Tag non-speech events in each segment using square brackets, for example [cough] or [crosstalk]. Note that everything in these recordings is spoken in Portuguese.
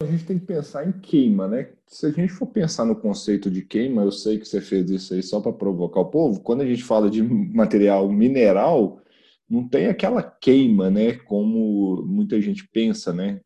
A gente tem que pensar em queima, né? Se a gente for pensar no conceito de queima, eu sei que você fez isso aí só para provocar o povo. Quando a gente fala de material mineral, não tem aquela queima, né? Como muita gente pensa, né?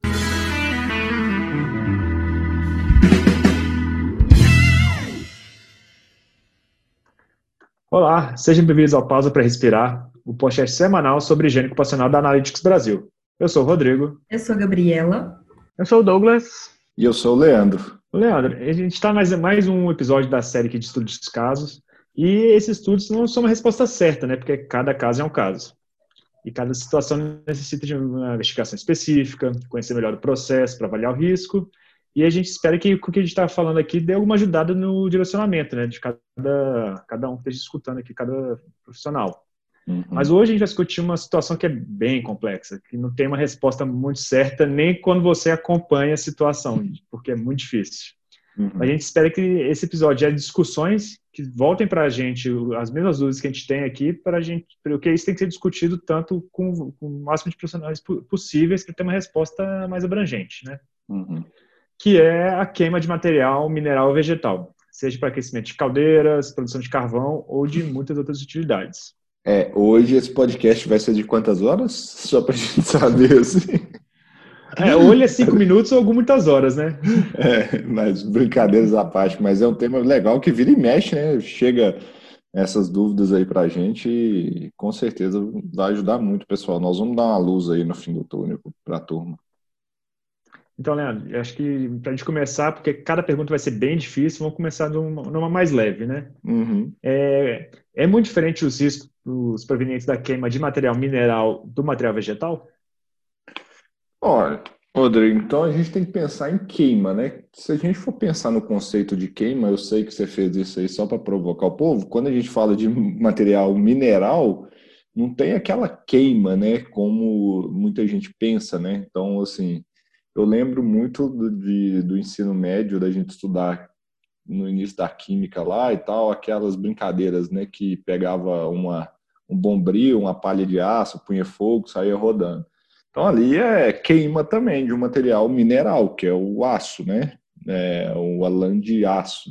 Olá, sejam bem-vindos ao Pausa para Respirar, o podcast semanal sobre higiene ocupacional da Analytics Brasil. Eu sou o Rodrigo. Eu sou a Gabriela. Eu sou o Douglas. E eu sou o Leandro. Leandro, a gente está mais, mais um episódio da série aqui de estudos de casos. E esses estudos não são uma resposta certa, né? Porque cada caso é um caso. E cada situação necessita de uma investigação específica, conhecer melhor o processo para avaliar o risco. E a gente espera que o que a gente está falando aqui dê alguma ajudada no direcionamento, né? De cada, cada um que esteja escutando aqui, cada profissional. Uhum. Mas hoje a gente vai discutir uma situação que é bem complexa, que não tem uma resposta muito certa nem quando você acompanha a situação, porque é muito difícil. Uhum. A gente espera que esse episódio é discussões que voltem para a gente as mesmas dúvidas que a gente tem aqui, para a gente, porque isso tem que ser discutido tanto com, com o máximo de profissionais possíveis para ter uma resposta mais abrangente, né? Uhum. Que é a queima de material mineral ou vegetal, seja para aquecimento de caldeiras, produção de carvão ou de muitas outras utilidades. É, hoje esse podcast vai ser de quantas horas? [laughs] Só pra gente saber, assim. É, hoje é cinco minutos ou muitas horas, né? [laughs] É, mas brincadeiras à parte, mas é um tema legal que vira e mexe, né? Chega essas dúvidas aí pra gente e com certeza vai ajudar muito, pessoal. Nós vamos dar uma luz aí no fim do túnel pra turma. Então, Leandro, acho que para a gente começar, porque cada pergunta vai ser bem difícil, vamos começar numa, numa mais leve, né? Uhum. É, é muito diferente os riscos os provenientes da queima de material mineral do material vegetal? Olha, Rodrigo, então a gente tem que pensar em queima, né? Se a gente for pensar no conceito de queima, eu sei que você fez isso aí só para provocar o povo. Quando a gente fala de material mineral, não tem aquela queima, né? Como muita gente pensa, né? Então, assim, eu lembro muito do, de, do ensino médio, da gente estudar no início da química lá e tal, aquelas brincadeiras, né, que pegava uma, um bombril, uma palha de aço, punha fogo, saía rodando. Então ali é queima também de um material mineral, que é o aço, né, é, o alã de aço.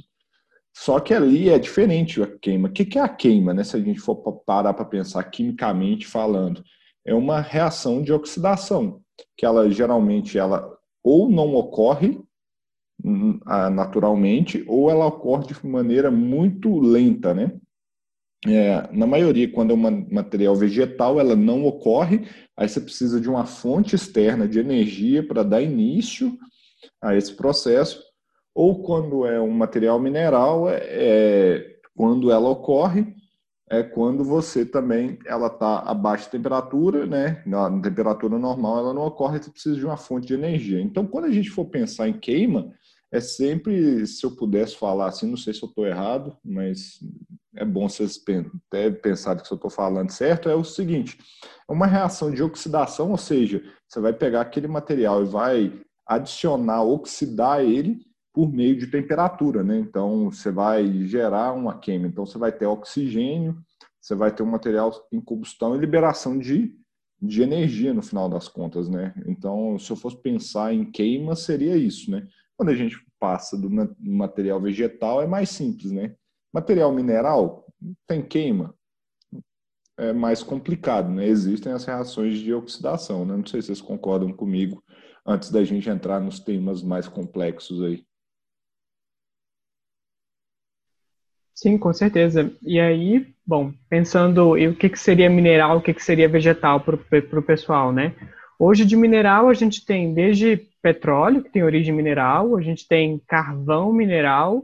Só que ali é diferente a queima. O que é a queima, né, se a gente for parar para pensar quimicamente falando? É uma reação de oxidação, que ela geralmente ela ou não ocorre hum, naturalmente ou ela ocorre de maneira muito lenta, né? É, na maioria, quando é um material vegetal, ela não ocorre, aí você precisa de uma fonte externa de energia para dar início a esse processo, ou quando é um material mineral, é, é quando ela ocorre, é quando você também ela está a baixa temperatura, né? Na temperatura normal ela não ocorre, você precisa de uma fonte de energia. Então, quando a gente for pensar em queima, é sempre, se eu pudesse falar assim, não sei se eu estou errado, mas é bom vocês até pensarem que eu estou falando certo, é o seguinte, é uma reação de oxidação, ou seja, você vai pegar aquele material e vai adicionar, oxidar ele por meio de temperatura, né? Então você vai gerar uma queima, então você vai ter oxigênio, você vai ter um material em combustão e liberação de, de energia no final das contas, né? Então, se eu fosse pensar em queima, seria isso, né? Quando a gente passa do material vegetal, é mais simples, né? Material mineral tem queima, é mais complicado, né? Existem as reações de oxidação, né? Não sei se vocês concordam comigo antes da gente entrar nos temas mais complexos aí. Sim, com certeza. E aí, bom, pensando em o que, que seria mineral, o que, que seria vegetal para o pessoal, né? Hoje de mineral a gente tem desde petróleo, que tem origem mineral, a gente tem carvão mineral,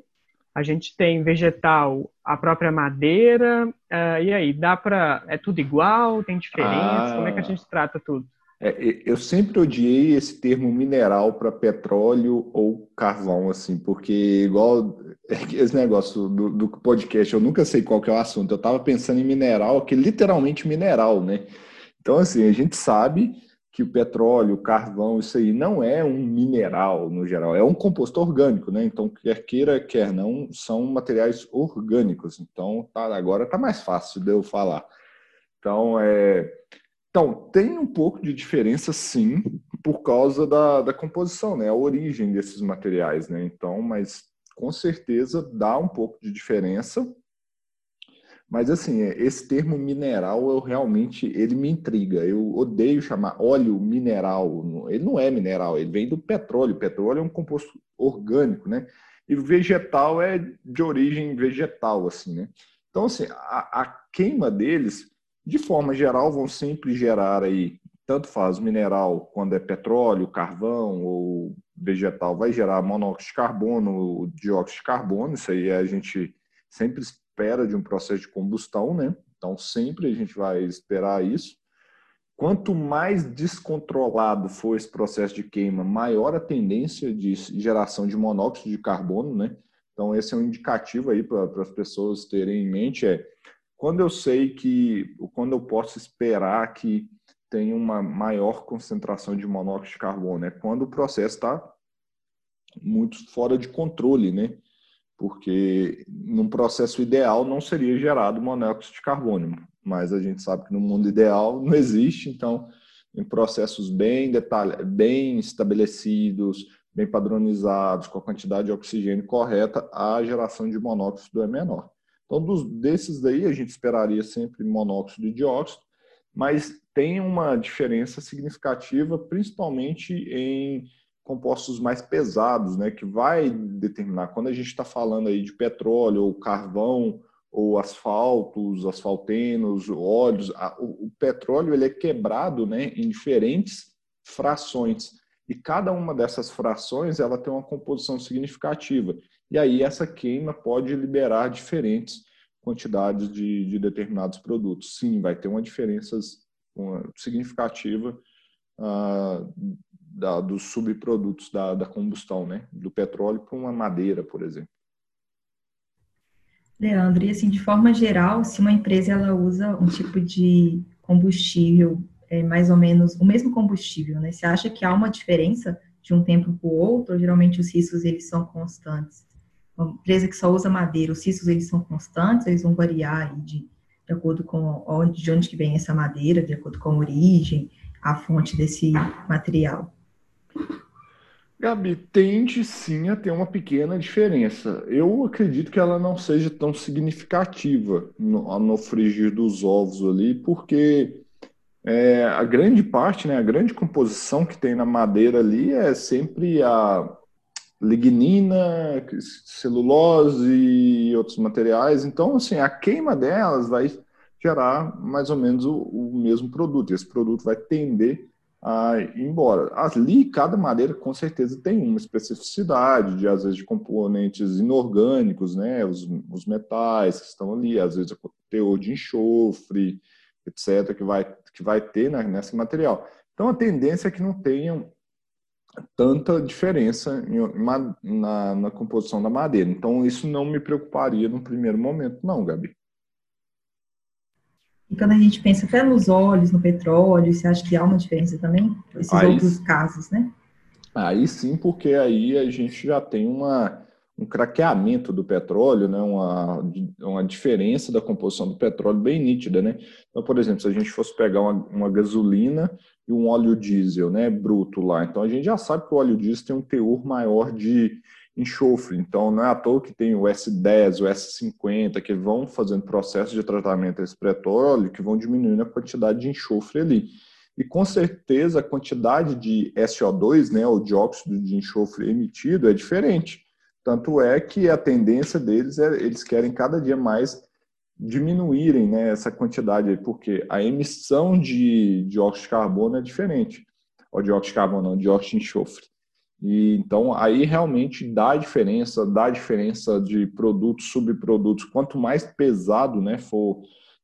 a gente tem vegetal, a própria madeira, uh, e aí, dá para. É tudo igual? Tem diferença? Ah, Como é que a gente trata tudo? É, eu sempre odiei esse termo mineral para petróleo ou carvão, assim, porque igual [laughs] esse negócio do, do, podcast, eu nunca sei qual que é o assunto. Eu estava pensando em mineral, que literalmente mineral, né? Então, assim, a gente sabe que o petróleo, o carvão, isso aí não é um mineral no geral, é um composto orgânico, né? Então, quer queira, quer não, são materiais orgânicos. Então, tá, agora tá mais fácil de eu falar. Então, é, então, tem um pouco de diferença, sim, por causa da, da composição, né? A origem desses materiais, né? Então, mas com certeza dá um pouco de diferença. Mas assim, esse termo mineral, eu realmente ele me intriga. Eu odeio chamar óleo mineral. Ele não é mineral, ele vem do petróleo. O petróleo é um composto orgânico, né? E vegetal é de origem vegetal, assim, né? Então, assim, a, a queima deles, de forma geral, vão sempre gerar aí tanto faz mineral quando é petróleo, carvão ou vegetal, vai gerar monóxido de carbono, dióxido de carbono, isso aí a gente sempre espera de um processo de combustão, né? Então sempre a gente vai esperar isso. Quanto mais descontrolado for esse processo de queima, maior a tendência de geração de monóxido de carbono, né? Então esse é um indicativo aí para as pessoas terem em mente é quando eu sei que, quando eu posso esperar que tem uma maior concentração de monóxido de carbono, né? Quando o processo está muito fora de controle, né? Porque num processo ideal não seria gerado monóxido de carbono, mas a gente sabe que no mundo ideal não existe, então em processos bem detalhados, bem estabelecidos, bem padronizados, com a quantidade de oxigênio correta, a geração de monóxido é menor. Então, dos, desses daí, a gente esperaria sempre monóxido e dióxido, mas tem uma diferença significativa, principalmente em compostos mais pesados, né, que vai determinar. Quando a gente está falando aí de petróleo ou carvão ou asfaltos, asfaltenos, óleos, o, o petróleo ele é quebrado, né, em diferentes frações. E cada uma dessas frações ela tem uma composição significativa e aí essa queima pode liberar diferentes quantidades de, de determinados produtos. Sim, vai ter uma diferença significativa uh, da, dos subprodutos da, da combustão, né? Do petróleo para uma madeira, por exemplo. Leandro, e assim, de forma geral, se uma empresa ela usa um tipo de combustível, é mais ou menos o mesmo combustível, né? Você acha que há uma diferença de um tempo para o outro? Ou geralmente os riscos eles são constantes? Uma empresa que só usa madeira, os cistos eles são constantes, eles vão variar de, de acordo com onde, de onde que vem essa madeira, de acordo com a origem, a fonte desse material. Gabi, tende sim a ter uma pequena diferença. Eu acredito que ela não seja tão significativa no, no frigir dos ovos ali, porque é, a grande parte, né, a grande composição que tem na madeira ali é sempre a, lignina, celulose e outros materiais. Então, assim, a queima delas vai gerar mais ou menos o, o mesmo produto. Esse produto vai tender a ir embora. Ali, cada madeira com certeza tem uma especificidade, de às vezes de componentes inorgânicos, né, os, os metais que estão ali, às vezes o teor de enxofre, etc, que vai que vai ter né, nesse material. Então a tendência é que não tenham tanta diferença na, na composição da madeira. Então, isso não me preocuparia no primeiro momento, não, Gabi. E quando a gente pensa até nos óleos, no petróleo, você acha que há uma diferença também? Esses aí, outros casos, né? Aí sim, porque aí a gente já tem uma, um craqueamento do petróleo, né? uma, uma diferença da composição do petróleo bem nítida. Né? Então, por exemplo, se a gente fosse pegar uma, uma gasolina e um óleo diesel, né, bruto lá. Então a gente já sabe que o óleo diesel tem um teor maior de enxofre. Então não é à toa que tem o S10, o S50 que vão fazendo processo de tratamento desse petróleo que vão diminuindo a quantidade de enxofre ali. E com certeza a quantidade de SO2, né, o dióxido de enxofre emitido é diferente. Tanto é que a tendência deles é eles querem cada dia mais diminuírem né, essa quantidade, porque a emissão de dióxido de carbono é diferente. O dióxido de carbono, não, dióxido de enxofre. E, então, aí realmente dá diferença, dá diferença de produtos, subprodutos. Quanto mais pesado né, for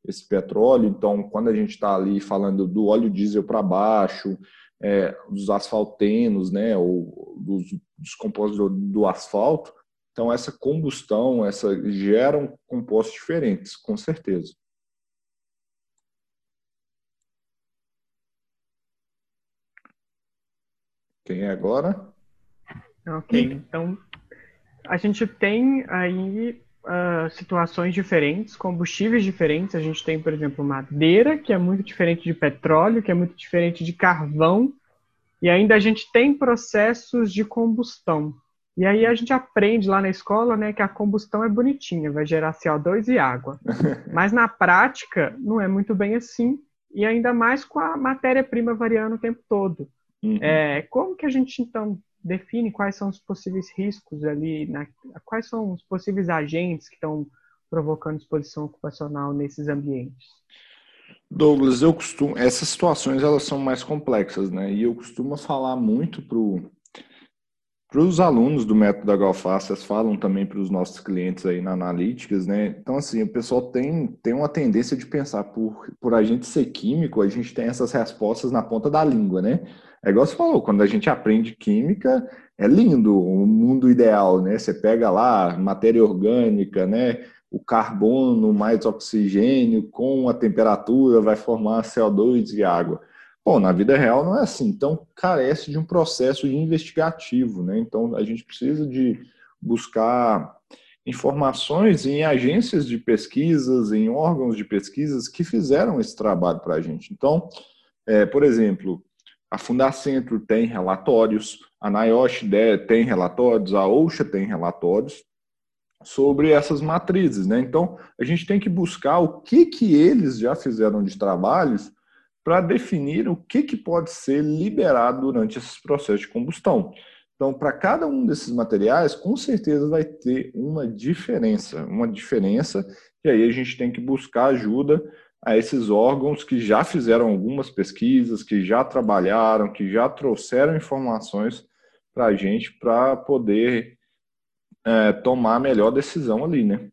esse petróleo, então, quando a gente está ali falando do óleo diesel para baixo, é, dos asfaltenos, né, ou dos, dos compostos do, do asfalto, então, essa combustão, essa geram compostos diferentes, com certeza. Quem é agora? Ok, então a gente tem aí uh, situações diferentes, combustíveis diferentes. A gente tem, por exemplo, madeira, que é muito diferente de petróleo, que é muito diferente de carvão, E ainda a gente tem processos de combustão. E aí a gente aprende lá na escola, né, que a combustão é bonitinha, vai gerar CO2 e água. [laughs] Mas na prática não é muito bem assim, e ainda mais com a matéria-prima variando o tempo todo. Uhum. É, como que a gente então define quais são os possíveis riscos ali, na, quais são os possíveis agentes que estão provocando exposição ocupacional nesses ambientes? Douglas, eu costumo, essas situações elas são mais complexas, né? E eu costumo falar muito pro para os alunos do método da Galfaces falam também para os nossos clientes aí na Analytics, né? Então, assim, o pessoal tem, tem uma tendência de pensar por, por a gente ser químico, a gente tem essas respostas na ponta da língua, né? É igual você falou, quando a gente aprende química, é lindo o mundo ideal, né? Você pega lá matéria orgânica, né? O carbono mais oxigênio com a temperatura vai formar CO2 e água. Bom, na vida real não é assim. Então, carece de um processo investigativo, né? Então, a gente precisa de buscar informações em agências de pesquisas, em órgãos de pesquisas que fizeram esse trabalho para a gente. Então, é, por exemplo, a Fundacentro tem relatórios, a NIOSH tem relatórios, a OSHA tem relatórios sobre essas matrizes, né? Então, a gente tem que buscar o que que eles já fizeram de trabalhos para definir o que, que pode ser liberado durante esses processos de combustão. Então, para cada um desses materiais, com certeza vai ter uma diferença, uma diferença, e aí a gente tem que buscar ajuda a esses órgãos que já fizeram algumas pesquisas, que já trabalharam, que já trouxeram informações para a gente para poder é, tomar a melhor decisão ali, né?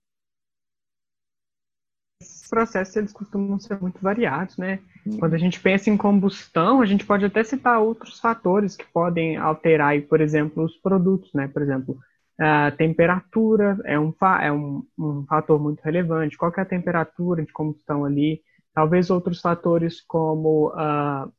Esses processos eles costumam ser muito variados, né? Quando a gente pensa em combustão, a gente pode até citar outros fatores que podem alterar, por exemplo, os produtos, né? Por exemplo, a temperatura é um, é um, um fator muito relevante. Qual é a temperatura de combustão ali? Talvez outros fatores como uh,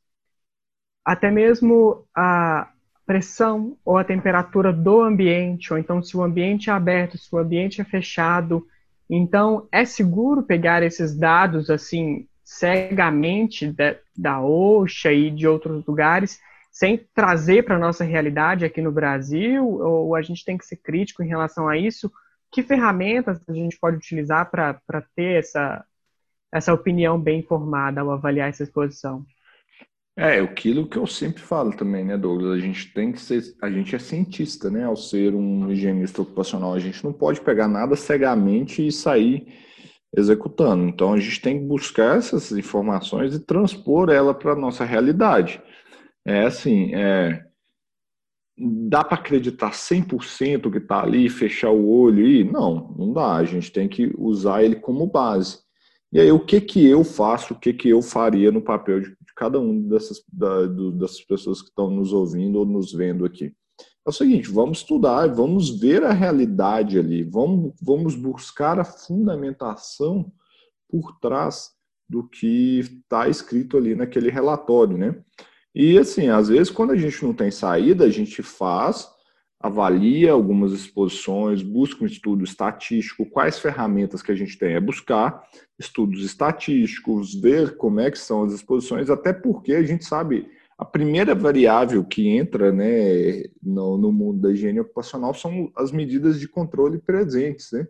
até mesmo a pressão ou a temperatura do ambiente, ou então se o ambiente é aberto, se o ambiente é fechado. Então, é seguro pegar esses dados assim cegamente da, da OSHA e de outros lugares, sem trazer para a nossa realidade aqui no Brasil, ou a gente tem que ser crítico em relação a isso? Que ferramentas a gente pode utilizar para ter essa, essa opinião bem informada ao avaliar essa exposição? É, aquilo que eu sempre falo também, né, Douglas? A gente tem que ser, a gente é cientista, né, ao ser um higienista ocupacional. A gente não pode pegar nada cegamente e sair executando. Então a gente tem que buscar essas informações e transpor ela para a nossa realidade. É assim, é, dá para acreditar 100% que está ali, fechar o olho e não, não dá. A gente tem que usar ele como base. E aí o que que eu faço, o que que eu faria no papel de, cada um dessas, da, do, dessas pessoas que estão nos ouvindo ou nos vendo aqui? É o seguinte: vamos estudar, vamos ver a realidade ali, vamos, vamos buscar a fundamentação por trás do que está escrito ali naquele relatório, né? E assim, às vezes, quando a gente não tem saída, a gente faz, avalia algumas exposições, busca um estudo estatístico, quais ferramentas que a gente tem é buscar estudos estatísticos, ver como é que são as exposições, até porque a gente sabe a primeira variável que entra né, no, no, mundo da higiene ocupacional são as medidas de controle presentes. Né?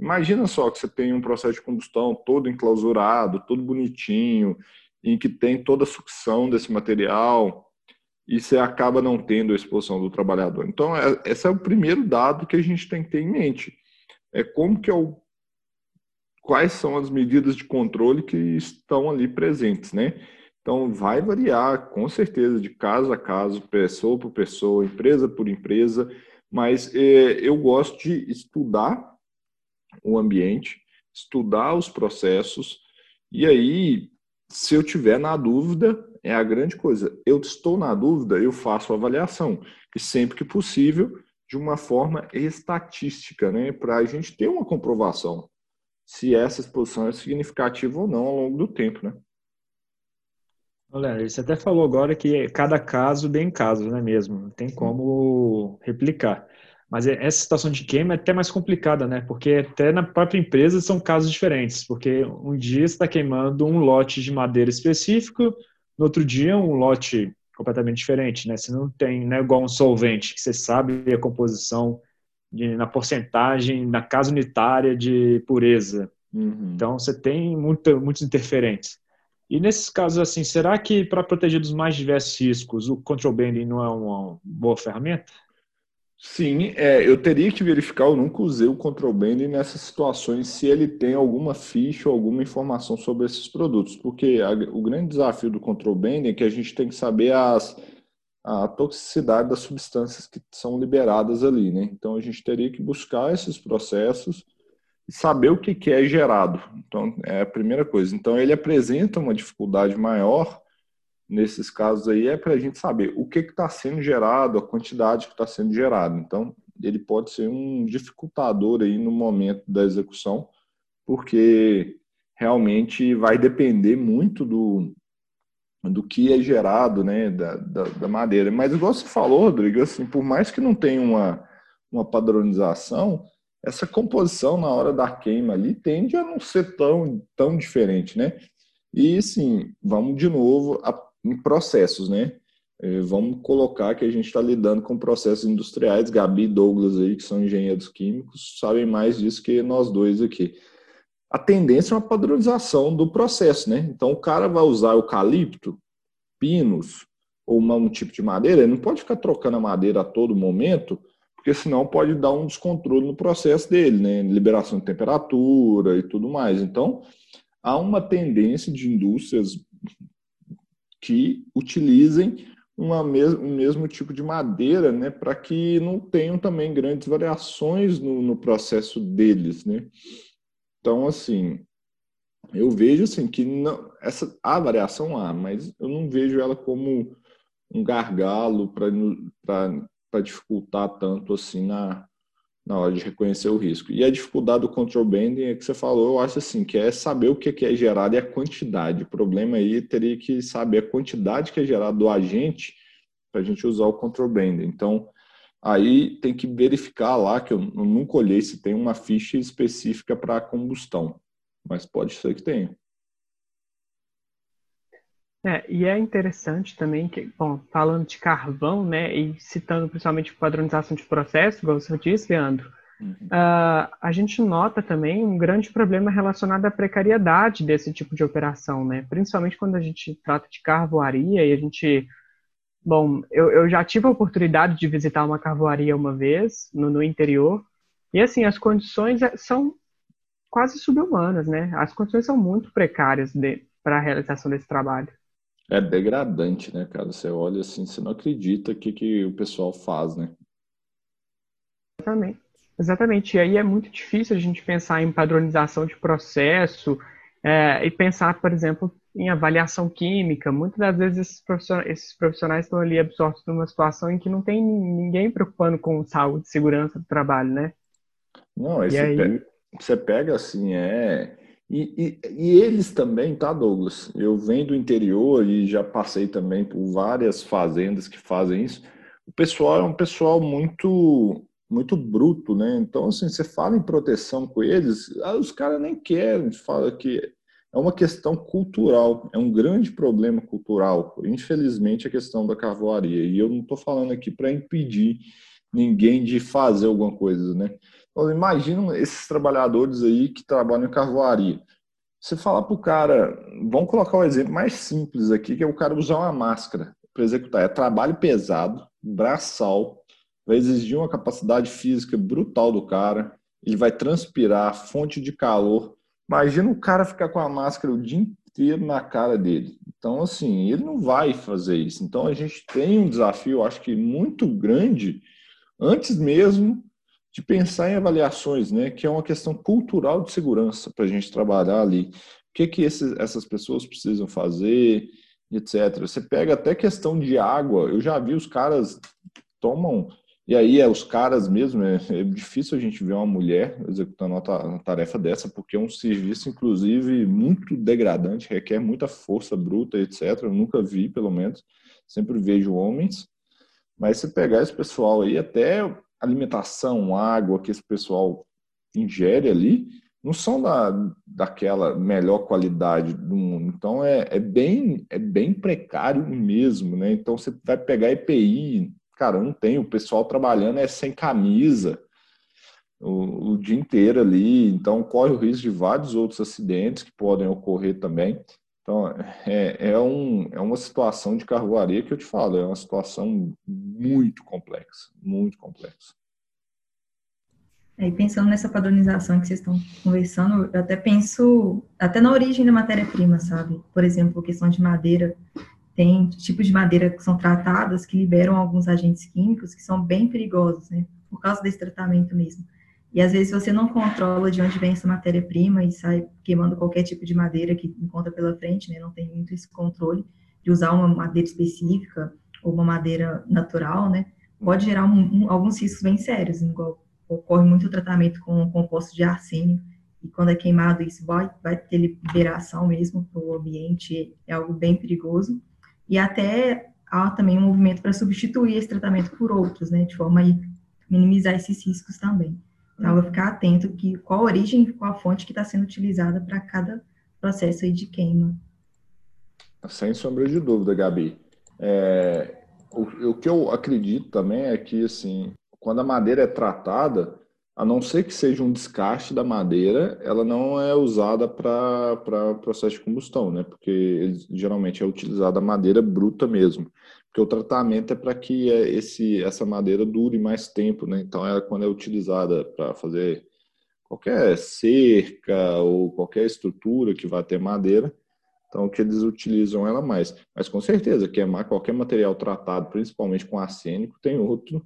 Imagina só que você tem um processo de combustão todo enclausurado, todo bonitinho, em que tem toda a sucção desse material e você acaba não tendo a exposição do trabalhador. Então, é, esse é o primeiro dado que a gente tem que ter em mente. É como que é o quais são as medidas de controle que estão ali presentes, né? Então, vai variar, com certeza, de caso a caso, pessoa por pessoa, empresa por empresa, mas é, eu gosto de estudar o ambiente, estudar os processos, e aí, se eu tiver na dúvida, é a grande coisa. Eu estou na dúvida, eu faço avaliação, e sempre que possível, de uma forma estatística, né, para a gente ter uma comprovação se essa exposição é significativa ou não ao longo do tempo, né? Olha, você até falou agora que cada caso bem caso, não é mesmo? Não tem como replicar. Mas essa situação de queima é até mais complicada, né? Porque até na própria empresa são casos diferentes. Porque um dia você está queimando um lote de madeira específico, no outro dia um lote completamente diferente, né? Você não tem, não é igual um solvente, que você sabe a composição de, na porcentagem, na casa unitária de pureza. Uhum. Então, você tem muita, muitos interferentes. E nesses casos, assim, será que para proteger dos mais diversos riscos, o control banding não é uma boa ferramenta? Sim, é, eu teria que verificar, eu nunca usei o control banding nessas situações, se ele tem alguma ficha ou alguma informação sobre esses produtos, porque a, o grande desafio do control banding é que a gente tem que saber as, a toxicidade das substâncias que são liberadas ali, né? Então a gente teria que buscar esses processos saber o que, é gerado. Então é a primeira coisa. Então ele apresenta uma dificuldade maior nesses casos aí é para a gente saber o que está sendo gerado, a quantidade que está sendo gerada. Então, ele pode ser um dificultador aí no momento da execução, porque realmente vai depender muito do, do que é gerado, né, da, da, da, madeira. Mas igual você falou, Rodrigo, assim, por mais que não tenha uma, uma padronização, essa composição na hora da queima ali tende a não ser tão, tão diferente, né? E sim, vamos de novo a em processos, né? É, vamos colocar que a gente está lidando com processos industriais. Gabi e Douglas aí, que são engenheiros químicos, sabem mais disso que nós dois aqui. A tendência é uma padronização do processo, né? Então o cara vai usar eucalipto, pinos ou um tipo de madeira, ele não pode ficar trocando a madeira a todo momento, porque senão pode dar um descontrole no processo dele, né? Liberação de temperatura e tudo mais. Então, há uma tendência de indústrias que utilizem uma mes um mesmo tipo de madeira, né, para que não tenham também grandes variações no, no, processo deles, né. Então, assim, eu vejo assim que não, essa a variação há, mas eu não vejo ela como um gargalo para dificultar tanto assim na, na hora de reconhecer o risco. E a dificuldade do control banding é que você falou, eu acho assim, que é saber o que é gerado e a quantidade. O problema aí teria que saber a quantidade que é gerada do agente para a gente usar o control banding. Então, aí tem que verificar lá, que eu nunca olhei se tem uma ficha específica para combustão, mas pode ser que tenha. É, e é interessante também que, bom, falando de carvão, né, e citando principalmente padronização de processo, como você disse, Leandro, uhum. uh, a gente nota também um grande problema relacionado à precariedade desse tipo de operação, né, principalmente quando a gente trata de carvoaria e a gente, bom, eu, eu já tive a oportunidade de visitar uma carvoaria uma vez no, no interior, e assim, as condições é, são quase subhumanas, né, as condições são muito precárias para a realização desse trabalho. É degradante, né, cara? Você olha assim, você não acredita o que, que o pessoal faz, né? Exatamente. Exatamente. E aí é muito difícil a gente pensar em padronização de processo é, e pensar, por exemplo, em avaliação química. Muitas das vezes esses profissionais, esses profissionais estão ali absortos numa situação em que não tem ninguém preocupando com saúde e segurança do trabalho, né? Não, você, aí... Pega, você pega assim, é e, e, e, eles também, tá, Douglas? Eu venho do interior e já passei também por várias fazendas que fazem isso. O pessoal é um pessoal muito muito bruto, né? Então, assim, você fala em proteção com eles, ah, os caras nem querem, fala que é uma questão cultural, é um grande problema cultural, infelizmente, a questão da carvoaria. E eu não estou falando aqui para impedir ninguém de fazer alguma coisa, né? Imagina esses trabalhadores aí que trabalham em carvoaria. Você falar para o cara, vamos colocar o um exemplo mais simples aqui, que é o cara usar uma máscara para executar. É trabalho pesado, braçal, vai exigir uma capacidade física brutal do cara, ele vai transpirar, fonte de calor. Imagina o cara ficar com a máscara o dia inteiro na cara dele. Então, assim, ele não vai fazer isso. Então, a gente tem um desafio, acho que muito grande, antes mesmo de pensar em avaliações, né, que é uma questão cultural de segurança para a gente trabalhar ali. O que, que esses, essas pessoas precisam fazer, etc. Você pega até questão de água, eu já vi os caras tomam, e aí é os caras mesmo, é, é difícil a gente ver uma mulher executando uma tarefa dessa, porque é um serviço, inclusive, muito degradante, requer muita força bruta, etc. Eu nunca vi, pelo menos, sempre vejo homens. Mas se pegar esse pessoal aí, até alimentação, água que esse pessoal ingere ali, não são da, daquela melhor qualidade do mundo. Então é, é, bem, é bem precário mesmo, né? Então você vai pegar EPI, cara, não tem, o pessoal trabalhando é sem camisa o, o dia inteiro ali, então corre o risco de vários outros acidentes que podem ocorrer também. Então, é, é, um, é uma situação de carvoaria que eu te falo, é uma situação muito complexa, muito complexa. É, e pensando nessa padronização que vocês estão conversando, eu até penso até na origem da matéria-prima, sabe? Por exemplo, questão de madeira, tem tipos de madeira que são tratadas que liberam alguns agentes químicos que são bem perigosos, né? Por causa desse tratamento mesmo. E às vezes você não controla de onde vem essa matéria-prima e sai queimando qualquer tipo de madeira que encontra pela frente, né? Não tem muito esse controle de usar uma madeira específica ou uma madeira natural, né? Pode gerar um, um, alguns riscos bem sérios, igual ocorre muito tratamento com composto de arsênio, e quando é queimado isso vai, vai ter liberação mesmo para o ambiente, é algo bem perigoso, e até há também um movimento para substituir esse tratamento por outros, né, de forma a minimizar esses riscos também. Então, vou ficar atento que qual a origem, qual a fonte que está sendo utilizada para cada processo aí de queima. Sem sombra de dúvida, Gabi. É, o, o que eu acredito também é que, assim, quando a madeira é tratada, a não ser que seja um descarte da madeira, ela não é usada para processo de combustão, né? Porque geralmente é utilizada a madeira bruta mesmo. Porque o tratamento é para que é, esse, essa madeira dure mais tempo, né? Então, ela, quando é utilizada para fazer qualquer cerca ou qualquer estrutura que vá ter madeira, então que eles utilizam ela mais. Mas com certeza, queimar qualquer material tratado, principalmente com arsênico, tem outro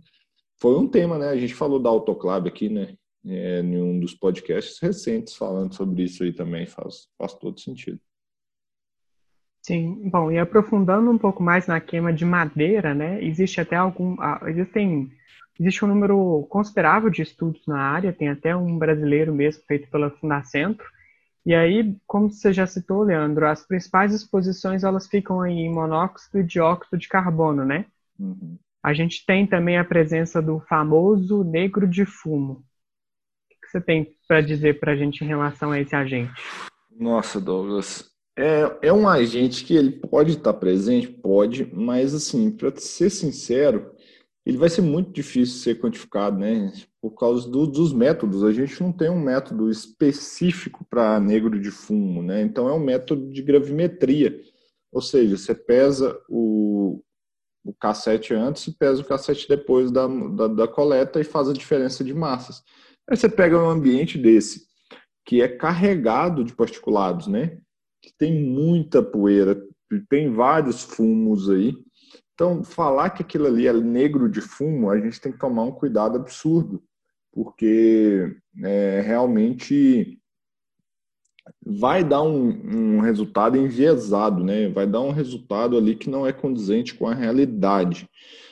foi um tema, né? A gente falou da Autoclave aqui, né? É, em um dos podcasts recentes falando sobre isso aí também faz, faz todo sentido. Sim, bom, e aprofundando um pouco mais na queima de madeira, né? Existe até algum, ah, existem, existe um número considerável de estudos na área, tem até um brasileiro mesmo feito pela Fundacentro. E aí, como você já citou, Leandro, as principais exposições elas ficam em monóxido e dióxido de carbono, né? Uhum. A gente tem também a presença do famoso negro de fumo. O que você tem para dizer para a gente em relação a esse agente? Nossa, Douglas, é, é um agente que ele pode estar presente, pode, mas assim, para ser sincero, ele vai ser muito difícil ser quantificado, né? Por causa do, dos métodos. A gente não tem um método específico para negro de fumo, né? Então é um método de gravimetria. Ou seja, você pesa o, o cassete antes e pesa o cassete depois da, da, da, coleta e faz a diferença de massas. Aí você pega um ambiente desse, que é carregado de particulados, né? Que tem muita poeira, tem vários fumos aí. Então, falar que aquilo ali é negro de fumo, a gente tem que tomar um cuidado absurdo, porque é, realmente vai dar um, um, resultado enviesado, né? Vai dar um resultado ali que não é condizente com a realidade.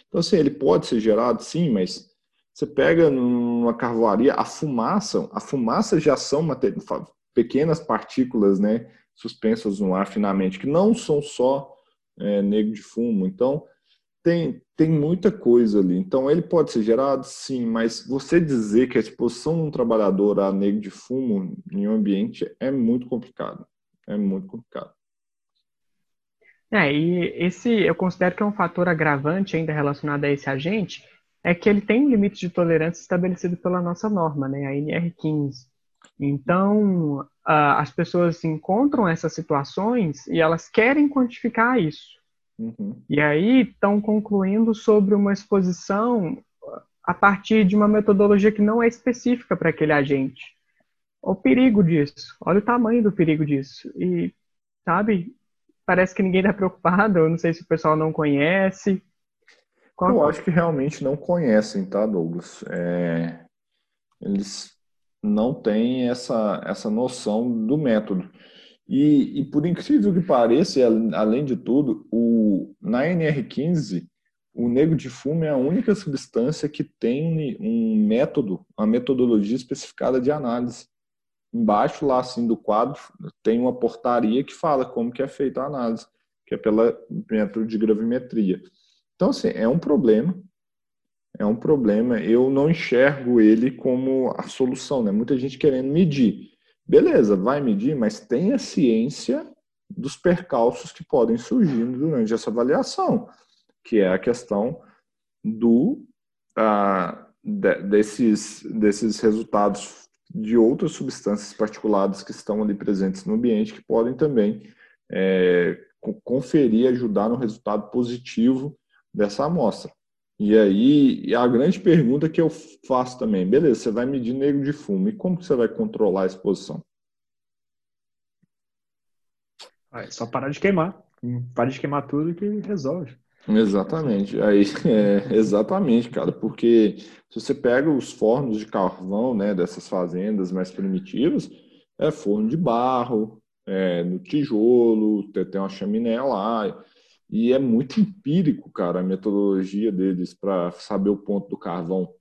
Então, assim, ele pode ser gerado, sim, mas você pega numa carvoaria, a fumaça, a fumaça já são pequenas partículas, né? Suspensas no ar finamente, que não são só é, negro de fumo. Então, tem, tem muita coisa ali. Então, ele pode ser gerado, sim, mas você dizer que a exposição de um trabalhador a negro de fumo em um ambiente é muito complicado. É muito complicado. É, e esse eu considero que é um fator agravante ainda relacionado a esse agente, é que ele tem um limite de tolerância estabelecido pela nossa norma, né, a NR15. Então, as pessoas encontram essas situações e elas querem quantificar isso. Uhum. E aí estão concluindo sobre uma exposição a partir de uma metodologia que não é específica para aquele agente. O perigo disso, olha o tamanho do perigo disso. E, sabe, parece que ninguém está preocupado, eu não sei se o pessoal não conhece. Qual... Eu acho que realmente não conhecem, tá, Douglas? É... Eles não têm essa, essa noção do método. E, e, por incrível que pareça, além de tudo, o, na NR15, o negro de fumo é a única substância que tem um método, uma metodologia especificada de análise. Embaixo lá assim do quadro tem uma portaria que fala como que é feita a análise, que é pela método de gravimetria. Então assim, é um problema. É um problema. Eu não enxergo ele como a solução, né? Muita gente querendo medir Beleza, vai medir, mas tenha ciência dos percalços que podem surgir durante essa avaliação, que é a questão do ah, de, desses, desses resultados de outras substâncias particuladas que estão ali presentes no ambiente que podem também é, conferir, ajudar no resultado positivo dessa amostra. E aí, a grande pergunta que eu faço também, beleza, você vai medir negro de fumo, e como que você vai controlar a exposição? É só parar de queimar. Para de queimar tudo que resolve. Exatamente. Aí, [laughs] é, exatamente, cara, porque se você pega os fornos de carvão, né, dessas fazendas mais primitivas, é forno de barro, é, no tijolo, tem, tem uma chaminé lá, e é muito empírico, cara, a metodologia deles para saber o ponto do carvão.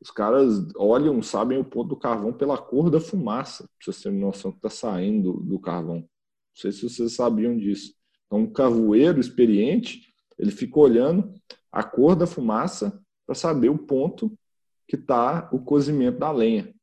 Os caras olham, sabem o ponto do carvão pela cor da fumaça, pra você ter noção que está saindo do, carvão. Não sei se vocês sabiam disso. Então, um carvoeiro experiente, ele fica olhando a cor da fumaça para saber o ponto que está o cozimento da lenha.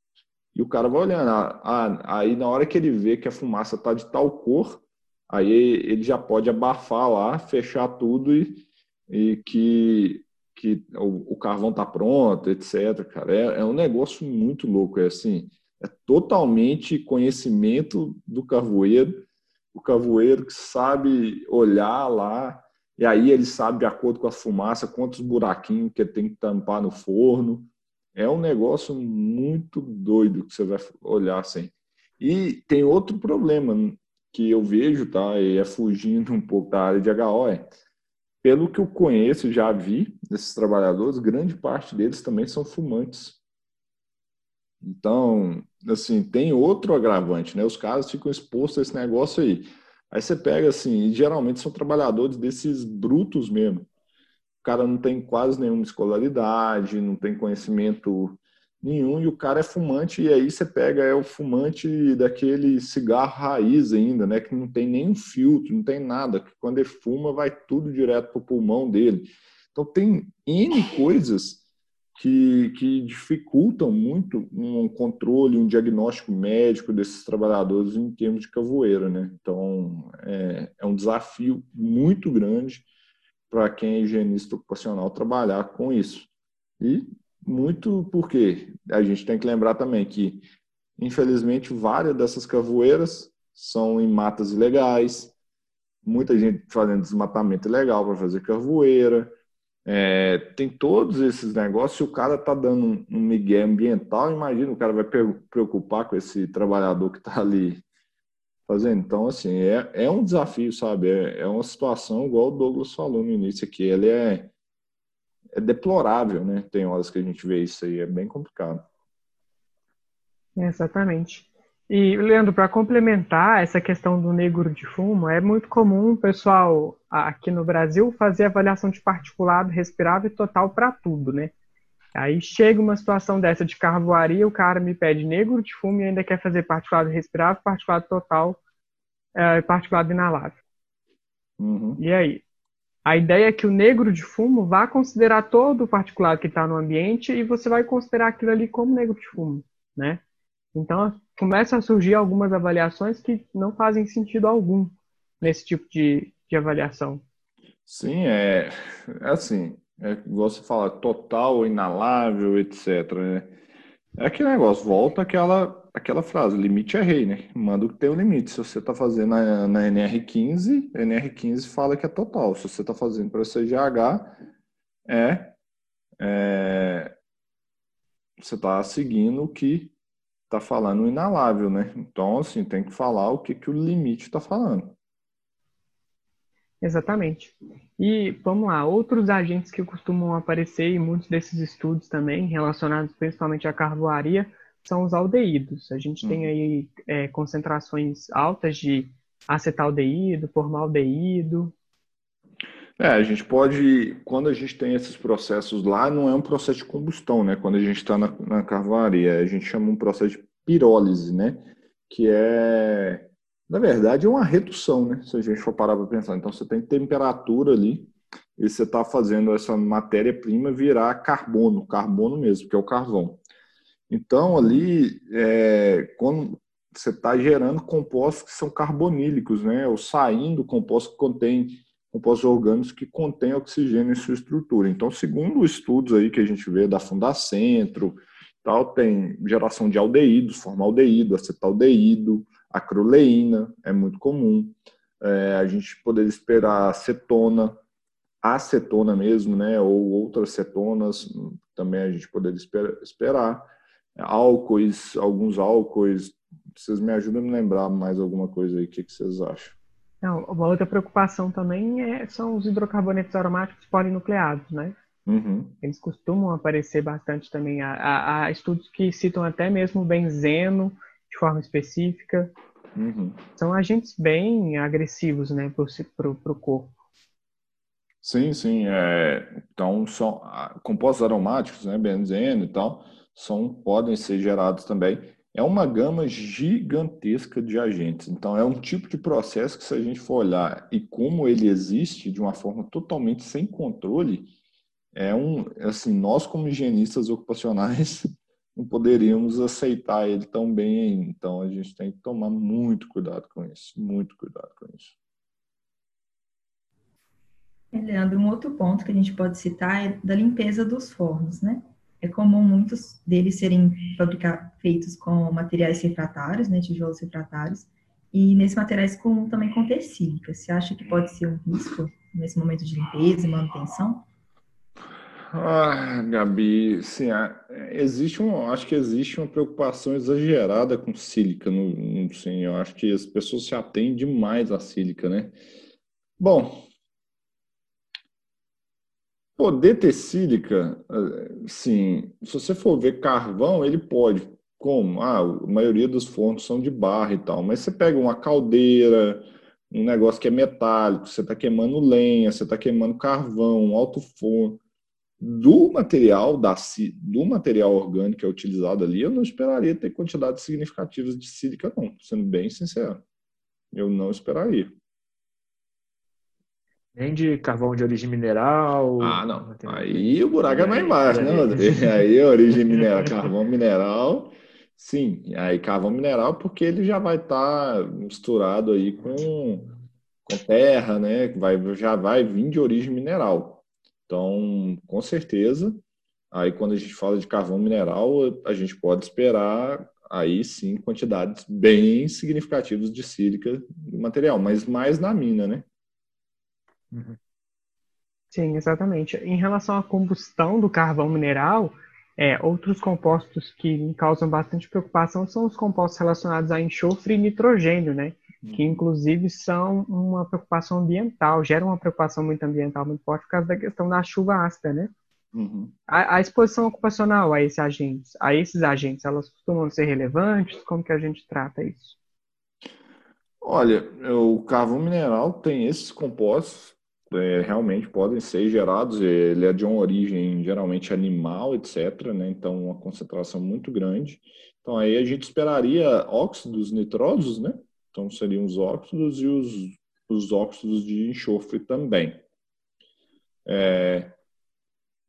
E o cara vai olhando. Ah, ah, aí, na hora que ele vê que a fumaça está de tal cor, aí ele já pode abafar lá, fechar tudo e, e que, que o, o carvão está pronto, etc. Cara, é, é um negócio muito louco. É assim, é totalmente conhecimento do carvoeiro, o carvoeiro que sabe olhar lá e aí ele sabe, de acordo com a fumaça, quantos buraquinhos que tem que tampar no forno. É um negócio muito doido que você vai olhar assim. E tem outro problema que eu vejo, tá? E é fugindo um pouco da área de HO, é, pelo que eu conheço, já vi desses trabalhadores, grande parte deles também são fumantes. Então, assim, tem outro agravante, né? Os caras ficam expostos a esse negócio aí. Aí você pega assim, e geralmente são trabalhadores desses brutos mesmo. O cara não tem quase nenhuma escolaridade, não tem conhecimento nenhum, e o cara é fumante, e aí você pega é o fumante daquele cigarro raiz ainda, né? Que não tem nenhum filtro, não tem nada, que quando ele fuma vai tudo direto para o pulmão dele. Então tem N coisas que, que dificultam muito um controle, um diagnóstico médico desses trabalhadores em termos de cavoeira, né? Então, é, é um desafio muito grande para quem é higienista ocupacional trabalhar com isso. E muito porque a gente tem que lembrar também que, infelizmente, várias dessas cavoeiras são em matas ilegais, muita gente fazendo desmatamento ilegal para fazer cavoeira, é, tem todos esses negócios, se o cara está dando um, migué ambiental, imagina o cara vai preocupar com esse trabalhador que está ali fazendo. Então, assim, é, é um desafio, sabe? É, é uma situação, igual o Douglas falou no início aqui, ele é, é deplorável, né? Tem horas que a gente vê isso aí, é bem complicado. Exatamente. E, Leandro, para complementar essa questão do negro de fumo, é muito comum o pessoal aqui no Brasil fazer avaliação de particulado respirável total para tudo, né? Aí chega uma situação dessa de carvoaria, o cara me pede negro de fumo e ainda quer fazer particulado respirável, particulado total é, e é, particulado inalável. Uhum. E aí? A ideia é que o negro de fumo vá considerar todo o particulado que está no ambiente e você vai considerar aquilo ali como negro de fumo, né? Então, começam a surgir algumas avaliações que não fazem sentido algum nesse tipo de, de avaliação. Sim, é, é assim, é você fala, total, inalável, etc. Né? É aquele negócio, volta aquela, aquela frase, limite é rei, né? Manda o que tem o limite. Se você está fazendo na, na NR15, NR15 fala que é total. Se você está fazendo para CGH, é, é você está seguindo o que está falando inalável, né? Então, assim, tem que falar o que, que o limite está falando. Exatamente. E vamos lá, outros agentes que costumam aparecer em muitos desses estudos também, relacionados principalmente à carvoaria, são os aldeídos. A gente tem uhum. aí é, concentrações altas de acetaldeído, formaldeído. É, a gente pode, quando a gente tem esses processos lá, não é um processo de combustão, né? Quando a gente está na, na carvoaria, a gente chama um processo de pirólise, né? Que é, na verdade, é uma redução, né? Se a gente for parar para pensar. Então, você tem temperatura ali e você está fazendo essa matéria-prima virar carbono, carbono mesmo, que é o carvão. Então, ali, é, quando você está gerando compostos que são carbonílicos, né? Ou saindo compostos que contêm compostos orgânicos que contêm oxigênio em sua estrutura. Então, segundo estudos aí que a gente vê da Fundacentro, tal, tem geração de aldeídos, formaldeído, acetaldeído, acroleína, é muito comum. É, a gente poderia esperar acetona, acetona mesmo, né, ou outras cetonas, também a gente poderia esperar. Álcoois, alguns álcoois, vocês me ajudam a me lembrar mais alguma coisa aí, o que, que vocês acham? Não, uma outra preocupação também é, são os hidrocarbonetos aromáticos polinucleados, né? Uhum. Eles costumam aparecer bastante também. Há, há, há, estudos que citam até mesmo benzeno de forma específica. Uhum. São agentes bem agressivos né, para o corpo. Sim, sim. É, então, são compostos aromáticos, né, benzeno e tal, são, podem ser gerados também é uma gama gigantesca de agentes. Então, é um tipo de processo que, se a gente for olhar e como ele existe de uma forma totalmente sem controle, é um, assim, nós como higienistas ocupacionais [laughs] não poderíamos aceitar ele tão bem. Então, a gente tem que tomar muito cuidado com isso, muito cuidado com isso. Leandro, um outro ponto que a gente pode citar é da limpeza dos fornos, né? é comum muitos deles serem feitos com materiais refratários, né, tijolos refratários, e nesses materiais com, também com sílica. Você acha que pode ser um risco nesse momento de limpeza e manutenção? Ah, Gabi, sim, existe um, acho que existe uma preocupação exagerada com sílica, no, no, sim, eu acho que as pessoas se atêm demais à sílica, né? Bom, Poder ter sílica, sim. Se você for ver carvão, ele pode. Como? Ah, a maioria dos fornos são de barra e tal. Mas você pega uma caldeira, um negócio que é metálico, você está queimando lenha, você está queimando carvão, um alto forno. Do material, da, do material orgânico que é utilizado ali, eu não esperaria ter quantidades significativas de sílica, não, sendo bem sincero. Eu não esperaria. Nem de carvão de origem mineral. Ah, não. Aí o buraco é mais embaixo, né, Rodrigo? [laughs] Aí origem mineral, carvão mineral, sim. Aí carvão mineral, porque ele já vai estar tá misturado aí com, com terra, né? Vai, já vai vir de origem mineral. Então, com certeza, aí quando a gente fala de carvão mineral, a gente pode esperar aí sim quantidades bem significativas de sílica no material, mas mais na mina, né? Uhum. Sim, exatamente. Em relação à combustão do carvão mineral, é, outros compostos que causam bastante preocupação são os compostos relacionados a enxofre e nitrogênio, né? Uhum. Que inclusive são uma preocupação ambiental, geram uma preocupação muito ambiental muito forte por causa da questão da chuva ácida, né? Uhum. A, a, exposição ocupacional a esses agentes, a esses agentes, elas costumam ser relevantes? Como que a gente trata isso? Olha, o carvão mineral tem esses compostos é, realmente podem ser gerados, ele é de uma origem geralmente animal, etc., né? então uma concentração muito grande. Então aí a gente esperaria óxidos nitrosos, né? Então seriam os óxidos e os, os óxidos de enxofre também. É,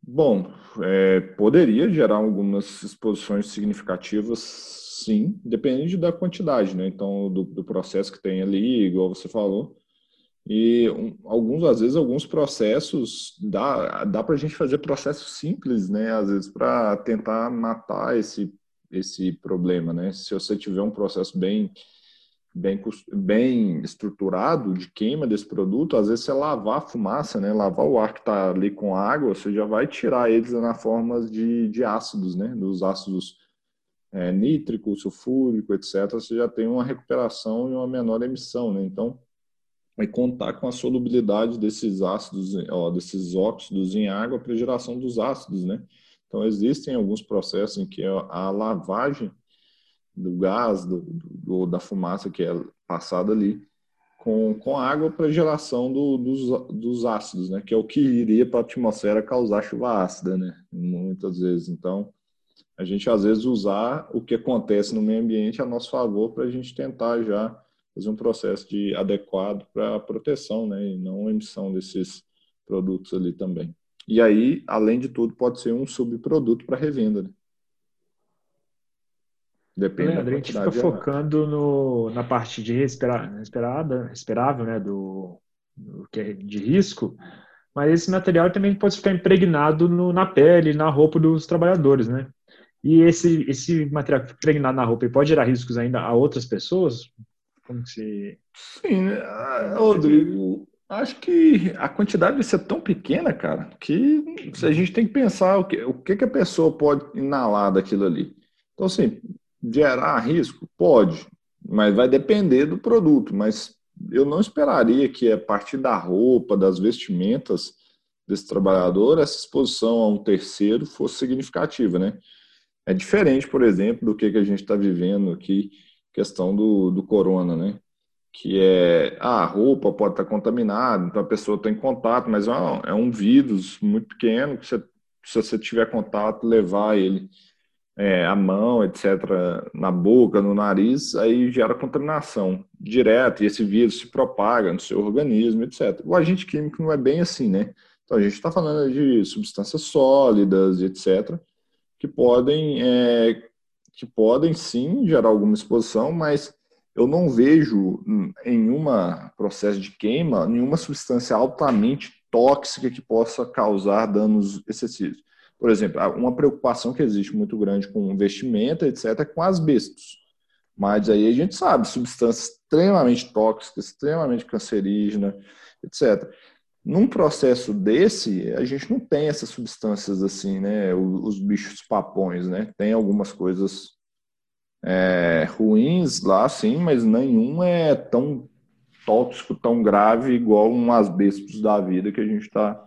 bom, é, poderia gerar algumas exposições significativas, sim, depende da quantidade, né? Então, do, do processo que tem ali, igual você falou, e um, alguns, às vezes, alguns processos, dá, dá para a gente fazer processos simples, né? Às vezes, para tentar matar esse, esse problema, né? Se você tiver um processo bem, bem, bem estruturado de queima desse produto, às vezes você lavar a fumaça, né? Lavar o ar que está ali com água, você já vai tirar eles na forma de, de ácidos, né? Dos ácidos é, nítrico, sulfúrico, etc. Você já tem uma recuperação e uma menor emissão, né? Então, vai contar com a solubilidade desses ácidos, ó, desses óxidos em água para geração dos ácidos, né? Então existem alguns processos em que a lavagem do gás, do, do da fumaça que é passada ali, com, com água para geração do, dos, dos ácidos, né? Que é o que iria para a atmosfera causar chuva ácida, né? Muitas vezes. Então, a gente às vezes usar o que acontece no meio ambiente a nosso favor para a gente tentar já fazer um processo de adequado para proteção, né, e não emissão desses produtos ali também. E aí, além de tudo, pode ser um subproduto para revenda. Né? Depende Leandro, a gente fica focando no, na parte de respirar, respirada, respirável, né, do, do, que é de risco, mas esse material também pode ficar impregnado no, na pele, na roupa dos trabalhadores, né? E esse, esse material impregnado na roupa pode gerar riscos ainda a outras pessoas? Como se... Sim, né? ah, Rodrigo, acho que a quantidade vai ser tão pequena, cara, que a gente tem que pensar o que, o que, que a pessoa pode inalar daquilo ali. Então, assim, gerar risco? Pode, mas vai depender do produto. Mas eu não esperaria que a partir da roupa, das vestimentas desse trabalhador, essa exposição a um terceiro fosse significativa, né? É diferente, por exemplo, do que, que a gente está vivendo aqui, questão do, do corona, né? Que é, ah, a roupa pode estar tá contaminada, então a pessoa está em contato, mas é, é um vírus muito pequeno que você, se você tiver contato, levar ele é, a mão, etc., na boca, no nariz, aí gera contaminação direta e esse vírus se propaga no seu organismo, etc. O agente químico não é bem assim, né? Então a gente está falando de substâncias sólidas, etc., que podem, é, que podem sim gerar alguma exposição, mas eu não vejo em um processo de queima nenhuma substância altamente tóxica que possa causar danos excessivos. Por exemplo, uma preocupação que existe muito grande com vestimenta, etc., é com asbestos. Mas aí a gente sabe, substâncias extremamente tóxicas, extremamente cancerígenas, etc. Num processo desse, a gente não tem essas substâncias assim, né? Os, bichos papões, né? Tem algumas coisas é, ruins lá, sim, mas nenhum é tão tóxico, tão grave igual um asbestos da vida que a gente está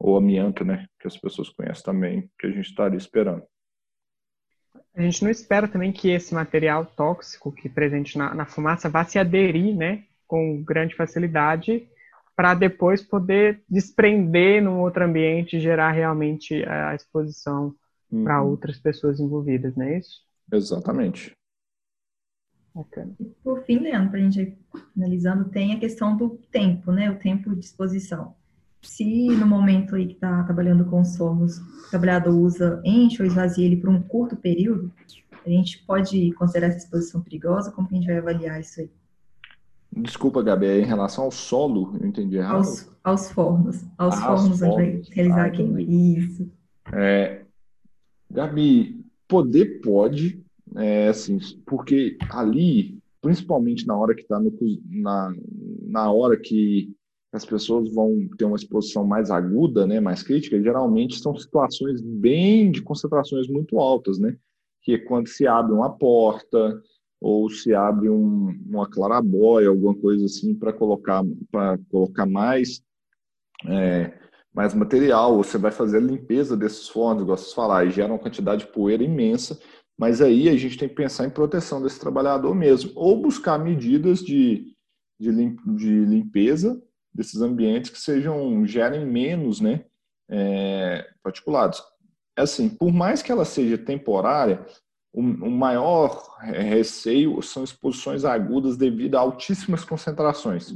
ou amianto, né, que as pessoas conhecem também, que a gente estaria esperando. A gente não espera também que esse material tóxico que é presente na, na fumaça vá se aderir, né, com grande facilidade, para depois poder desprender num outro ambiente e gerar realmente a exposição uhum. para outras pessoas envolvidas, não é isso? Exatamente. Bacana. Por fim, Leandro, para a gente ir finalizando, tem a questão do tempo, né? O tempo de exposição se no momento aí que está trabalhando com os formos, o trabalhador usa, enche ou esvazia ele por um curto período, a gente pode considerar essa exposição perigosa? Como que a gente vai avaliar isso aí? Desculpa, Gabi, é em relação ao solo, eu entendi errado. Aos, aos fornos, aos ah, fornos onde vai realizar ah, a queima. Isso. É, Gabi, poder pode, é, assim, porque ali, principalmente na hora que está na, na hora que as pessoas vão ter uma exposição mais aguda, né, mais crítica, geralmente são situações bem de concentrações muito altas, né, que é quando se abre uma porta ou se abre um, uma clarabóia, alguma coisa assim para colocar para colocar mais é, mais material, você vai fazer a limpeza desses fornos, igual vocês falaram, e gera uma quantidade de poeira imensa, mas aí a gente tem que pensar em proteção desse trabalhador mesmo, ou buscar medidas de, de, de limpeza desses ambientes que sejam gerem menos, né, é, particulados. Assim, por mais que ela seja temporária, o, o maior receio são exposições agudas devido a altíssimas concentrações,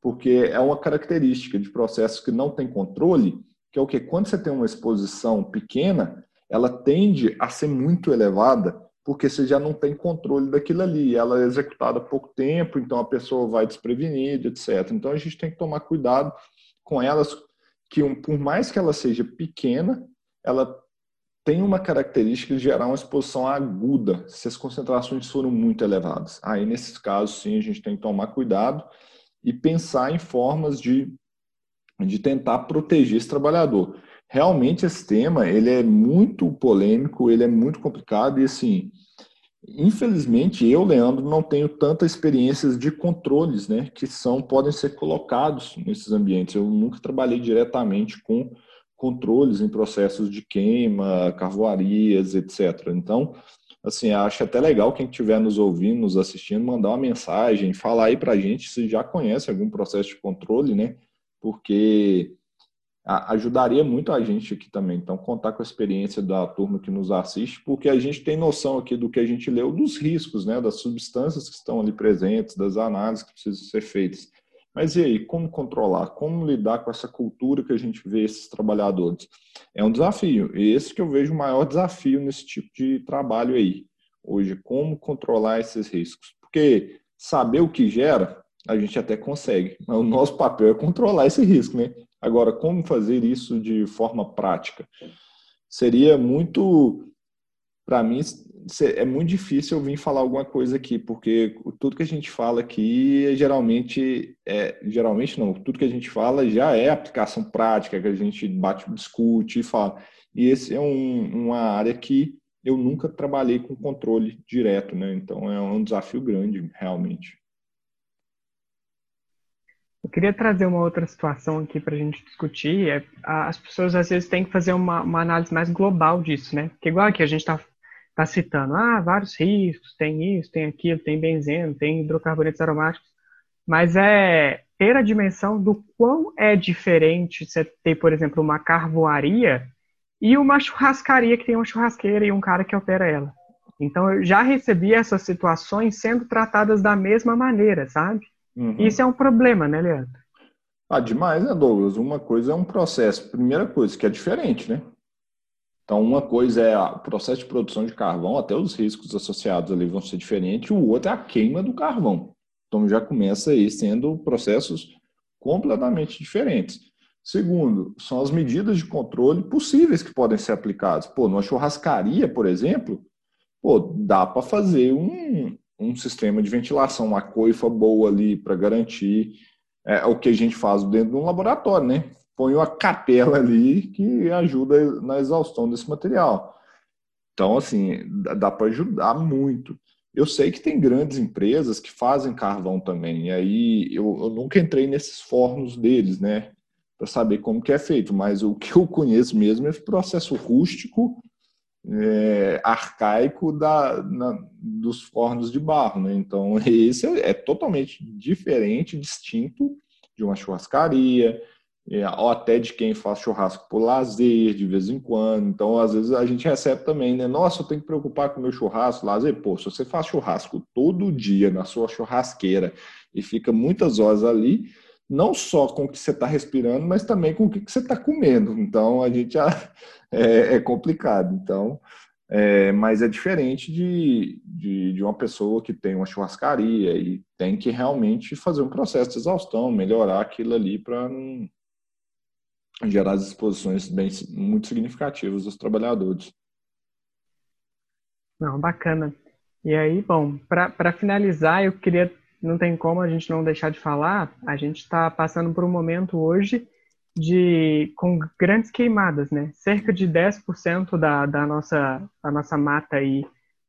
porque é uma característica de processos que não tem controle, que é o que quando você tem uma exposição pequena, ela tende a ser muito elevada porque você já não tem controle daquilo ali. Ela é executada há pouco tempo, então a pessoa vai desprevenida, etc. Então a gente tem que tomar cuidado com elas, que por mais que ela seja pequena, ela tem uma característica de gerar uma exposição aguda, se as concentrações foram muito elevadas. Aí, nesses casos, sim, a gente tem que tomar cuidado e pensar em formas de, de tentar proteger esse trabalhador realmente esse tema ele é muito polêmico, ele é muito complicado e assim, infelizmente eu, Leandro, não tenho tantas experiências de controles, né, que são podem ser colocados nesses ambientes. Eu nunca trabalhei diretamente com controles em processos de queima, carvoarias, etc. Então, assim, acho até legal quem estiver nos ouvindo, nos assistindo, mandar uma mensagem, falar aí para a gente se já conhece algum processo de controle, né? Porque ajudaria muito a gente aqui também. Então, contar com a experiência da turma que nos assiste, porque a gente tem noção aqui do que a gente leu, dos riscos, né, das substâncias que estão ali presentes, das análises que precisam ser feitas. Mas e aí, como controlar? Como lidar com essa cultura que a gente vê esses trabalhadores? É um desafio. E esse que eu vejo o maior desafio nesse tipo de trabalho aí. hoje como controlar esses riscos. Porque saber o que gera, a gente até consegue. Mas o nosso papel é controlar esse risco, né? Agora, como fazer isso de forma prática? Seria muito, para mim, é muito difícil eu vir falar alguma coisa aqui, porque tudo que a gente fala aqui, geralmente, é, geralmente não, tudo que a gente fala já é aplicação prática, que a gente bate, discute e fala. E esse é um, uma área que eu nunca trabalhei com controle direto, né? Então é um desafio grande, realmente. Eu queria trazer uma outra situação aqui para a gente discutir. É, as pessoas às vezes têm que fazer uma, uma análise mais global disso, né? Porque igual aqui a gente está tá citando, ah, vários riscos, tem isso, tem aquilo, tem benzeno, tem hidrocarbonetos aromáticos, mas é ter a dimensão do quão é diferente você ter, por exemplo, uma carvoaria e uma churrascaria que tem uma churrasqueira e um cara que opera ela. Então eu já recebi essas situações sendo tratadas da mesma maneira, sabe? Uhum. Isso é um problema, né, Leandro? Ah, demais, né, Douglas? Uma coisa é um processo, primeira coisa, que é diferente, né? Então, uma coisa é o processo de produção de carvão, até os riscos associados ali vão ser diferentes, o outro é a queima do carvão. Então, já começa aí sendo processos completamente diferentes. Segundo, são as medidas de controle possíveis que podem ser aplicadas. Pô, numa churrascaria, por exemplo, pô, dá para fazer um, um sistema de ventilação, uma coifa boa ali para garantir é, o que a gente faz dentro de um laboratório, né? Põe uma capela ali que ajuda na exaustão desse material. Então, assim, dá para ajudar muito. Eu sei que tem grandes empresas que fazem carvão também, e aí eu, eu nunca entrei nesses fornos deles, né? para saber como que é feito, mas o que eu conheço mesmo é o processo rústico, é, arcaico da, na, dos fornos de barro. Né? Então, [laughs] esse é, é, totalmente diferente, distinto de uma churrascaria, é, ou até de quem faz churrasco por lazer, de vez em quando. Então, às vezes, a gente recebe também, né? Nossa, eu tenho que preocupar com o meu churrasco, lazer. Pô, se você faz churrasco todo dia na sua churrasqueira e fica muitas horas ali, não só com o que você está respirando, mas também com o que você está comendo. Então, a gente [laughs] é, é complicado. Então, é, mas é diferente de, de, de, uma pessoa que tem uma churrascaria e tem que realmente fazer um processo de exaustão, melhorar aquilo ali para gerar as exposições bem, muito significativas dos trabalhadores. Não, bacana. E aí, bom, para finalizar, eu queria não tem como a gente não deixar de falar, a gente está passando por um momento hoje de com grandes queimadas, né? Cerca de 10% da, da, nossa, da nossa mata aí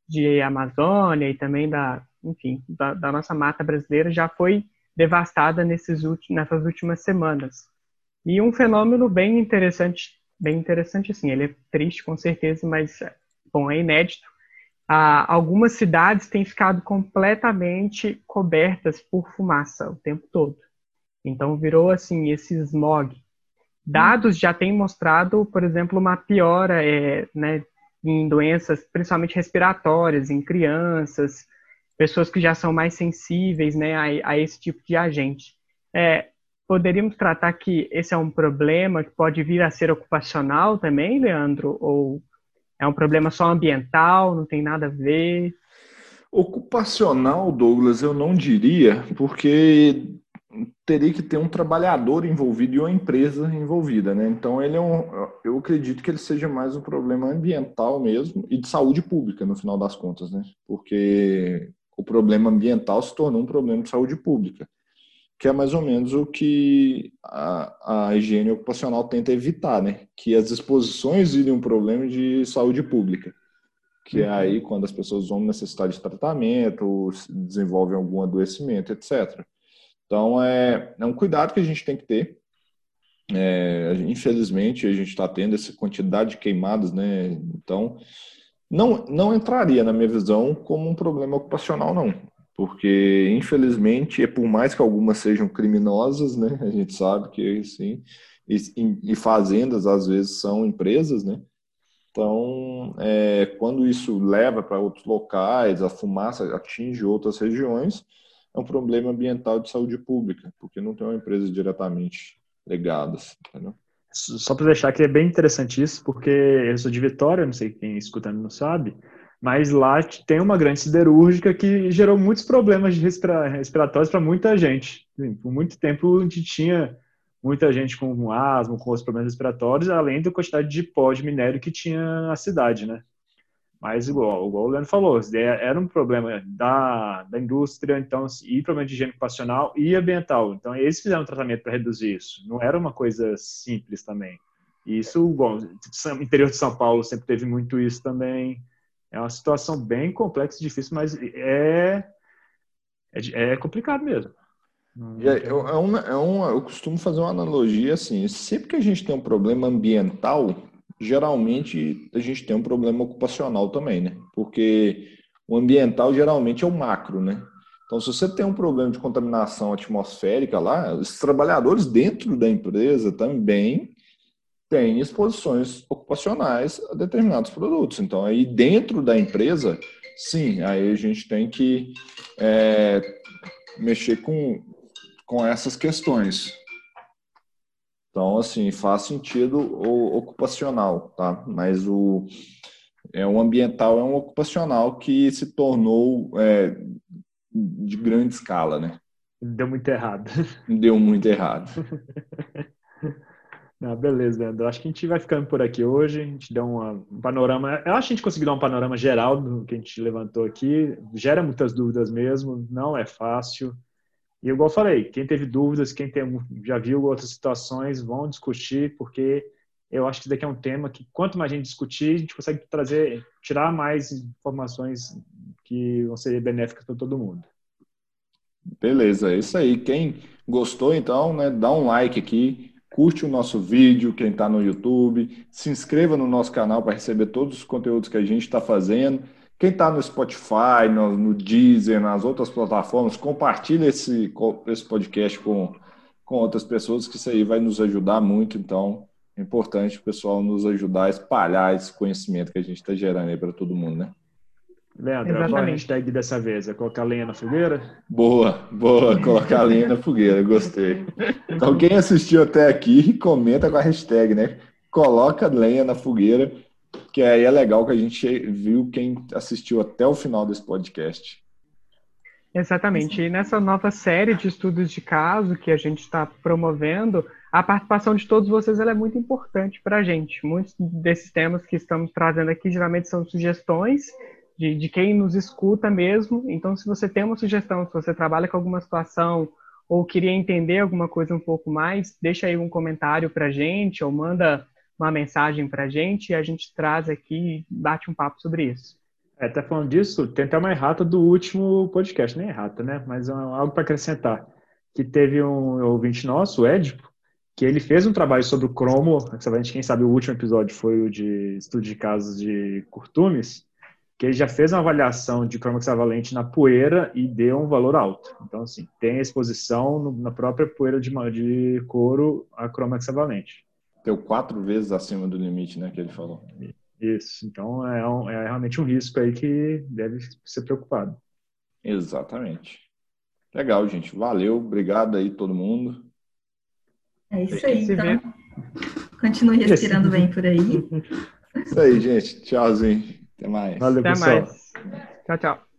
de Amazônia e também da, enfim, da, da nossa mata brasileira já foi devastada nesses últimos, nessas últimas semanas. E um fenômeno bem interessante, bem interessante assim, ele é triste com certeza, mas bom, é inédito, ah, algumas cidades têm ficado completamente cobertas por fumaça o tempo todo. Então virou assim esse smog. Dados já têm mostrado, por exemplo, uma piora é, né, em doenças, principalmente respiratórias, em crianças, pessoas que já são mais sensíveis né, a, a esse tipo de agente. É, poderíamos tratar que esse é um problema que pode vir a ser ocupacional também, Leandro? Ou é um problema só ambiental, não tem nada a ver? Ocupacional, Douglas, eu não diria, porque teria que ter um trabalhador envolvido e uma empresa envolvida, né? Então ele é um, eu acredito que ele seja mais um problema ambiental mesmo e de saúde pública no final das contas, né? Porque o problema ambiental se tornou um problema de saúde pública que é mais ou menos o que a, a higiene ocupacional tenta evitar, né? Que as exposições virem um problema de saúde pública, que é aí uhum. quando as pessoas vão necessitar de tratamento, desenvolvem algum adoecimento, etc. Então, é, é um cuidado que a gente tem que ter. É, infelizmente, a gente está tendo essa quantidade de queimadas, né? Então, não, não entraria, na minha visão, como um problema ocupacional, não porque infelizmente, é por mais que algumas sejam criminosas, né, a gente sabe que sim, e, e fazendas às vezes são empresas, né, então é, quando isso leva para outros locais, a fumaça atinge outras regiões, é um problema ambiental de saúde pública, porque não tem uma empresa diretamente ligadas, entendeu? Só para deixar que é bem interessante isso, porque eu sou de Vitória, não sei quem escutando não sabe, Mas lá tem uma grande siderúrgica que gerou muitos problemas respiratórios para muita gente. Por muito tempo a gente tinha muita gente com asma, com outros problemas respiratórios, além da quantidade de pó de minério que tinha na cidade, né? Mas, igual, igual o Leandro falou, era um problema da, da indústria, então, e problema de higiene ocupacional e ambiental. Então, eles fizeram um tratamento para reduzir isso. Não era uma coisa simples também. Isso, bom, interior de São Paulo sempre teve muito isso também. É uma situação bem complexa e difícil, mas é, é, é complicado mesmo. É, é, é, uma, é uma, eu costumo fazer uma analogia assim: sempre que a gente tem um problema ambiental, geralmente a gente tem um problema ocupacional também, né? Porque o ambiental geralmente é o macro, né? Então, se você tem um problema de contaminação atmosférica lá, os trabalhadores dentro da empresa também têm exposições ocupacionais a determinados produtos. Então, aí dentro da empresa, sim, aí a gente tem que é, mexer com, com essas questões. Então, assim, faz sentido o ocupacional, tá? Mas o, é, o ambiental é um ocupacional que se tornou é, de grande escala, né? Deu muito errado. Deu muito errado. [laughs] Ah, beleza, Leandro. Acho que a gente vai ficando por aqui hoje. A gente deu uma, um panorama. Eu acho que a gente conseguiu dar um panorama geral do que a gente levantou aqui. Gera muitas dúvidas mesmo, não é fácil. E igual eu falei, quem teve dúvidas, quem tem, já viu outras situações, vão discutir, porque eu acho que isso daqui é um tema que quanto mais a gente discutir, a gente consegue trazer, tirar mais informações que vão ser benéficas para todo mundo. Beleza, é isso aí. Quem gostou, então, né, dá um like aqui, curte o nosso vídeo, quem está no YouTube, se inscreva no nosso canal para receber todos os conteúdos que a gente está fazendo. Quem está no Spotify, no, no, Deezer, nas outras plataformas, compartilhe esse, esse podcast com, com outras pessoas, que isso aí vai nos ajudar muito. Então, é importante o pessoal nos ajudar a espalhar esse conhecimento que a gente está gerando aí para todo mundo, né? Leandro, Exatamente. qual a hashtag dessa vez? É colocar lenha na fogueira? Boa, boa, colocar lenha na fogueira, gostei. Então, quem assistiu até aqui, comenta com a hashtag, né? Coloca lenha na fogueira que aí é legal que a gente viu quem assistiu até o final desse podcast. Exatamente. E nessa nova série de estudos de caso que a gente está promovendo, a participação de todos vocês é muito importante para a gente. Muitos desses temas que estamos trazendo aqui geralmente são sugestões de, de quem nos escuta mesmo. Então, se você tem uma sugestão, se você trabalha com alguma situação ou queria entender alguma coisa um pouco mais, deixa aí um comentário para gente ou manda uma mensagem para gente e a gente traz aqui e bate um papo sobre isso. É, até falando disso, tem até uma errata do último podcast, nem errata, né? Mas é algo para acrescentar. Que teve um ouvinte nosso, o Edipo, que ele fez um trabalho sobre o cromo, quem sabe o último episódio foi o de estudo de casos de curtumes, que ele já fez uma avaliação de cromo hexavalente na poeira e deu um valor alto. Então, assim, tem exposição no, na própria poeira de, de couro a cromo hexavalente. Deu quatro vezes acima do limite, né, que ele falou. Isso, então é, um, é realmente um risco aí que deve ser preocupado. Exatamente. Legal, gente. Valeu, obrigado aí todo mundo. É isso aí, então. Continue respirando bem por aí. [laughs] Isso aí, gente. Tchauzinho. Até mais. Valeu, Até pessoal. mais. Tchau, tchau.